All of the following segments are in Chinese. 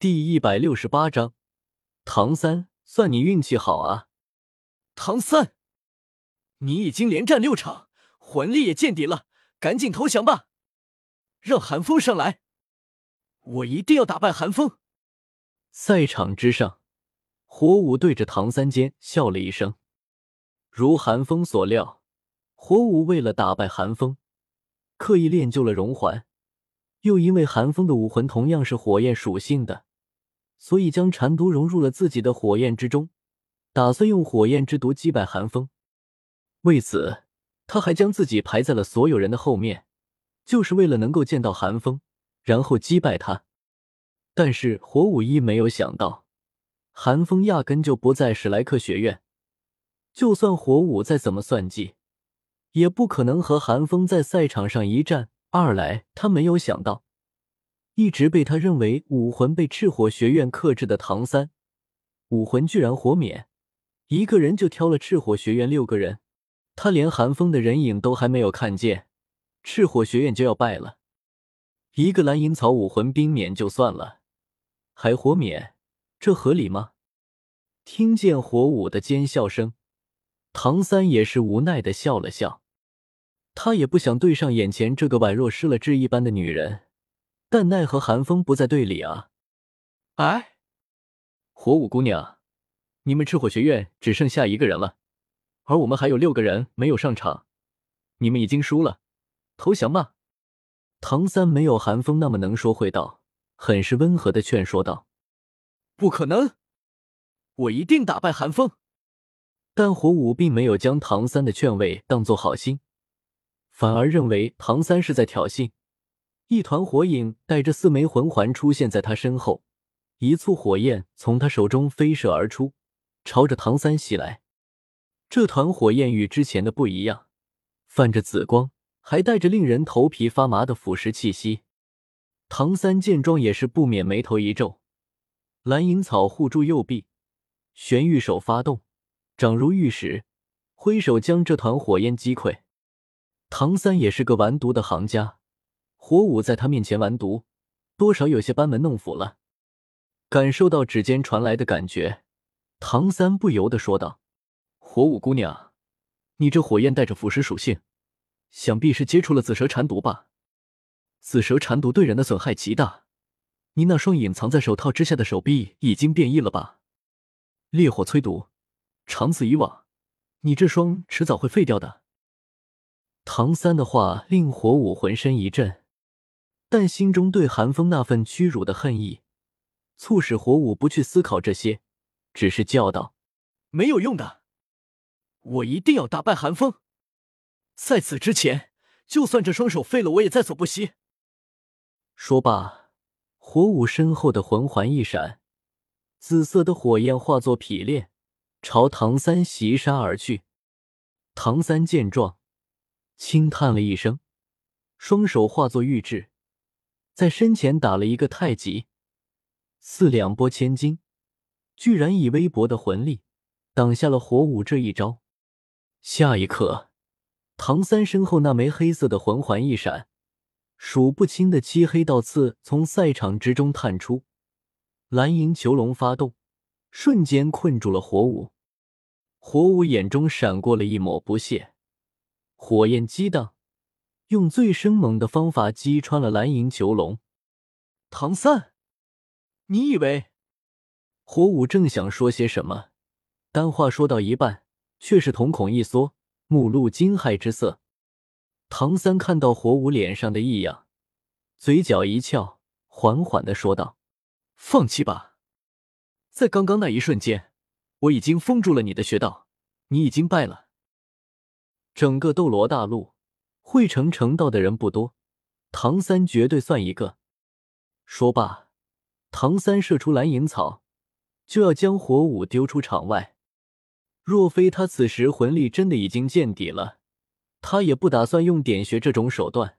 第一百六十八章，唐三，算你运气好啊！唐三，你已经连战六场，魂力也见底了，赶紧投降吧！让寒风上来，我一定要打败寒风！赛场之上，火舞对着唐三尖笑了一声。如寒风所料，火舞为了打败寒风，刻意练就了熔环，又因为寒风的武魂同样是火焰属性的。所以将禅毒融入了自己的火焰之中，打算用火焰之毒击败寒风。为此，他还将自己排在了所有人的后面，就是为了能够见到寒风，然后击败他。但是火舞一没有想到，寒风压根就不在史莱克学院。就算火舞再怎么算计，也不可能和寒风在赛场上一战。二来，他没有想到。一直被他认为武魂被赤火学院克制的唐三，武魂居然火免，一个人就挑了赤火学院六个人，他连寒风的人影都还没有看见，赤火学院就要败了。一个蓝银草武魂冰免就算了，还火免，这合理吗？听见火舞的尖笑声，唐三也是无奈的笑了笑，他也不想对上眼前这个宛若失了智一般的女人。但奈何寒风不在队里啊！哎，火舞姑娘，你们赤火学院只剩下一个人了，而我们还有六个人没有上场，你们已经输了，投降吧。唐三没有寒风那么能说会道，很是温和的劝说道：“不可能，我一定打败寒风。”但火舞并没有将唐三的劝慰当做好心，反而认为唐三是在挑衅。一团火影带着四枚魂环出现在他身后，一簇火焰从他手中飞射而出，朝着唐三袭来。这团火焰与之前的不一样，泛着紫光，还带着令人头皮发麻的腐蚀气息。唐三见状也是不免眉头一皱，蓝银草护住右臂，玄玉手发动，掌如玉石，挥手将这团火焰击溃。唐三也是个完毒的行家。火舞在他面前完毒，多少有些班门弄斧了。感受到指尖传来的感觉，唐三不由得说道：“火舞姑娘，你这火焰带着腐蚀属性，想必是接触了紫蛇缠毒吧？紫蛇缠毒对人的损害极大，你那双隐藏在手套之下的手臂已经变异了吧？烈火催毒，长此以往，你这双迟早会废掉的。”唐三的话令火舞浑身一震。但心中对寒风那份屈辱的恨意，促使火舞不去思考这些，只是叫道：“没有用的，我一定要打败寒风。在此之前，就算这双手废了，我也在所不惜。”说罢，火舞身后的魂环一闪，紫色的火焰化作匹练，朝唐三袭杀而去。唐三见状，轻叹了一声，双手化作玉质。在身前打了一个太极，四两拨千斤，居然以微薄的魂力挡下了火舞这一招。下一刻，唐三身后那枚黑色的魂环一闪，数不清的漆黑道刺从赛场之中探出，蓝银囚笼发动，瞬间困住了火舞。火舞眼中闪过了一抹不屑，火焰激荡。用最生猛的方法击穿了蓝银囚笼，唐三，你以为？火舞正想说些什么，但话说到一半，却是瞳孔一缩，目露惊骇之色。唐三看到火舞脸上的异样，嘴角一翘，缓缓的说道：“放弃吧，在刚刚那一瞬间，我已经封住了你的穴道，你已经败了。整个斗罗大陆。”会成成道的人不多，唐三绝对算一个。说罢，唐三射出蓝银草，就要将火舞丢出场外。若非他此时魂力真的已经见底了，他也不打算用点穴这种手段。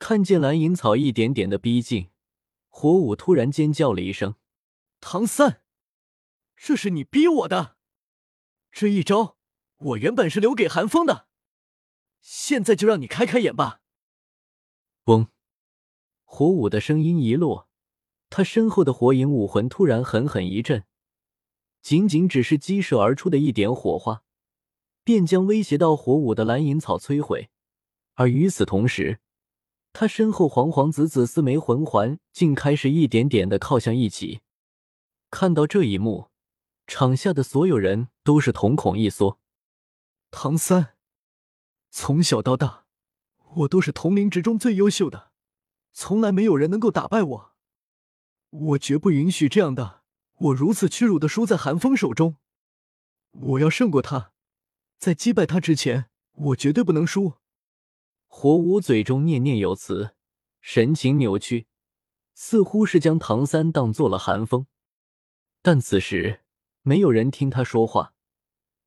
看见蓝银草一点点的逼近，火舞突然尖叫了一声：“唐三，这是你逼我的！这一招，我原本是留给寒风的。”现在就让你开开眼吧！嗡，火舞的声音一落，他身后的火影武魂突然狠狠一震，仅仅只是激射而出的一点火花，便将威胁到火舞的蓝银草摧毁。而与此同时，他身后黄黄紫紫四枚魂环竟开始一点点的靠向一起。看到这一幕，场下的所有人都是瞳孔一缩。唐三，从小到大，我都是同龄之中最优秀的，从来没有人能够打败我。我绝不允许这样的，我如此屈辱的输在寒风手中。我要胜过他，在击败他之前，我绝对不能输。火舞嘴中念念有词，神情扭曲，似乎是将唐三当做了寒风。但此时没有人听他说话，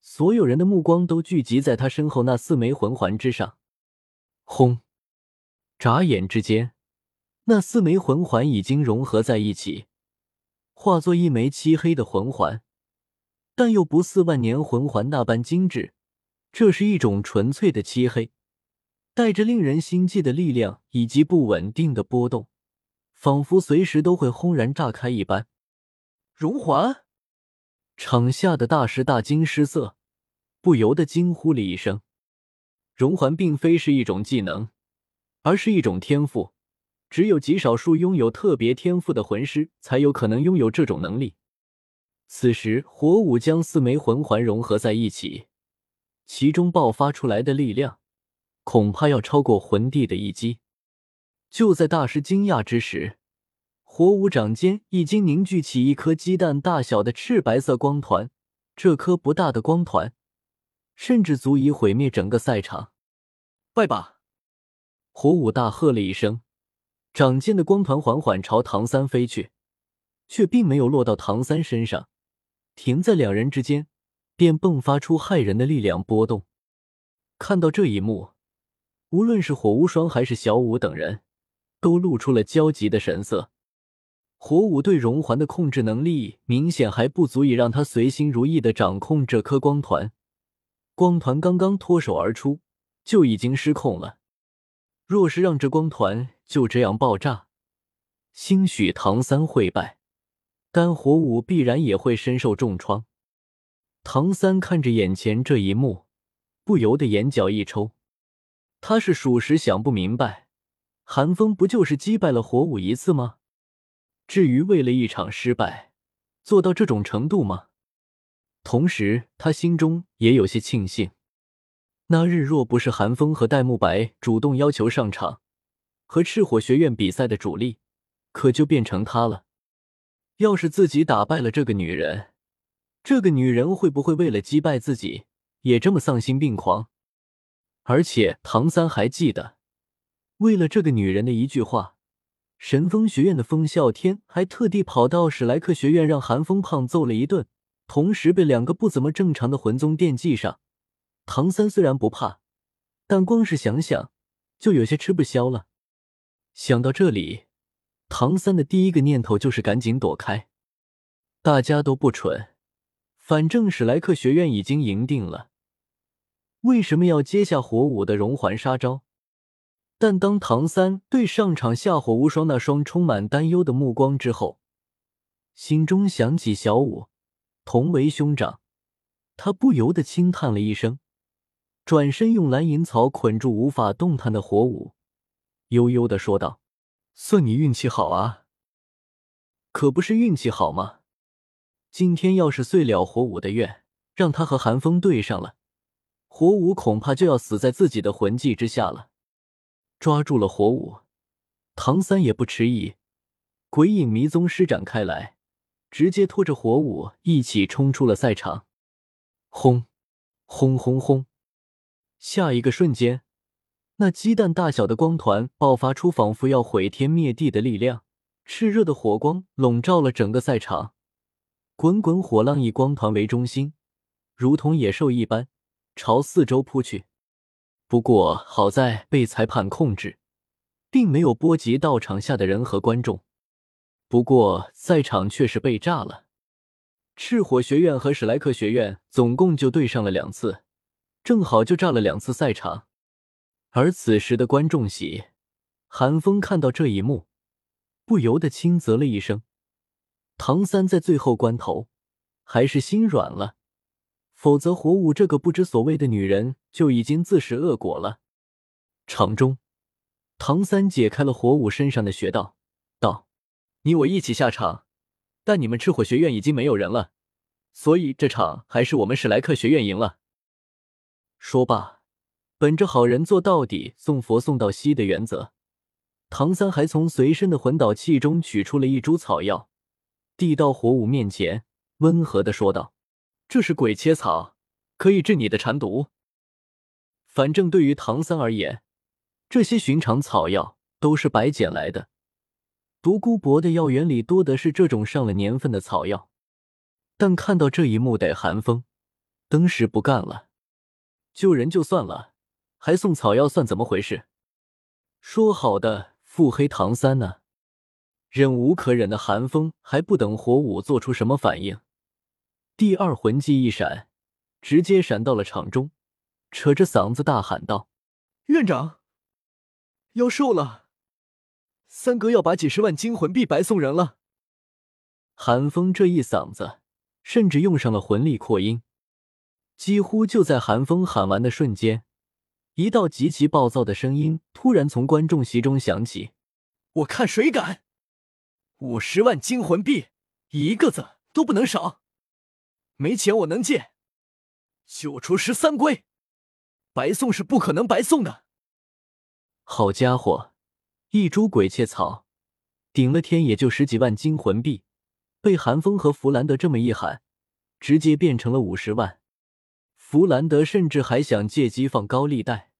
所有人的目光都聚集在他身后那四枚魂环之上。轰！眨眼之间。那四枚魂环已经融合在一起，化作一枚漆黑的魂环，但又不似万年魂环那般精致。这是一种纯粹的漆黑，带着令人心悸的力量以及不稳定的波动，仿佛随时都会轰然炸开一般。融环，场下的大师大惊失色，不由得惊呼了一声：“融环并非是一种技能，而是一种天赋。”只有极少数拥有特别天赋的魂师才有可能拥有这种能力。此时，火舞将四枚魂环融合在一起，其中爆发出来的力量，恐怕要超过魂帝的一击。就在大师惊讶之时，火舞掌间已经凝聚起一颗鸡蛋大小的赤白色光团。这颗不大的光团，甚至足以毁灭整个赛场。拜吧！火舞大喝了一声。掌间的光团缓缓朝唐三飞去，却并没有落到唐三身上，停在两人之间，便迸发出骇人的力量波动。看到这一幕，无论是火无双还是小舞等人，都露出了焦急的神色。火舞对融环的控制能力明显还不足以让他随心如意的掌控这颗光团，光团刚刚脱手而出，就已经失控了。若是让这光团就这样爆炸，兴许唐三会败，但火舞必然也会身受重创。唐三看着眼前这一幕，不由得眼角一抽。他是属实想不明白，寒风不就是击败了火舞一次吗？至于为了一场失败做到这种程度吗？同时，他心中也有些庆幸。那日若不是韩风和戴沐白主动要求上场和赤火学院比赛的主力，可就变成他了。要是自己打败了这个女人，这个女人会不会为了击败自己也这么丧心病狂？而且唐三还记得，为了这个女人的一句话，神风学院的风啸天还特地跑到史莱克学院让寒风胖揍了一顿，同时被两个不怎么正常的魂宗惦记上。唐三虽然不怕，但光是想想就有些吃不消了。想到这里，唐三的第一个念头就是赶紧躲开。大家都不蠢，反正史莱克学院已经赢定了，为什么要接下火舞的融环杀招？但当唐三对上场下火无双那双充满担忧的目光之后，心中想起小舞同为兄长，他不由得轻叹了一声。转身用蓝银草捆住无法动弹的火舞，悠悠的说道：“算你运气好啊，可不是运气好吗？今天要是遂了火舞的愿，让他和寒风对上了，火舞恐怕就要死在自己的魂技之下了。”抓住了火舞，唐三也不迟疑，鬼影迷踪施展开来，直接拖着火舞一起冲出了赛场。轰，轰轰轰！下一个瞬间，那鸡蛋大小的光团爆发出仿佛要毁天灭地的力量，炽热的火光笼罩了整个赛场，滚滚火浪以光团为中心，如同野兽一般朝四周扑去。不过好在被裁判控制，并没有波及到场下的人和观众。不过赛场却是被炸了，赤火学院和史莱克学院总共就对上了两次。正好就炸了两次赛场，而此时的观众席，韩风看到这一幕，不由得轻啧了一声。唐三在最后关头还是心软了，否则火舞这个不知所谓的女人就已经自食恶果了。场中，唐三解开了火舞身上的穴道，道：“你我一起下场，但你们赤火学院已经没有人了，所以这场还是我们史莱克学院赢了。”说罢，本着好人做到底、送佛送到西的原则。唐三还从随身的魂导器中取出了一株草药，递到火舞面前，温和的说道：“这是鬼切草，可以治你的馋毒。”反正对于唐三而言，这些寻常草药都是白捡来的。独孤博的药园里多的是这种上了年份的草药，但看到这一幕，得寒风登时不干了：“救人就算了，还送草药，算怎么回事？说好的。”腹黑唐三呢？忍无可忍的寒风还不等火舞做出什么反应，第二魂技一闪，直接闪到了场中，扯着嗓子大喊道：“院长，妖兽了！三哥要把几十万金魂币白送人了！”寒风这一嗓子，甚至用上了魂力扩音，几乎就在寒风喊完的瞬间。一道极其暴躁的声音突然从观众席中响起：“我看谁敢！五十万金魂币，一个子都不能少！没钱我能借。九出十三归，白送是不可能白送的。”好家伙，一株鬼切草，顶了天也就十几万金魂币，被韩风和弗兰德这么一喊，直接变成了五十万。弗兰德甚至还想借机放高利贷，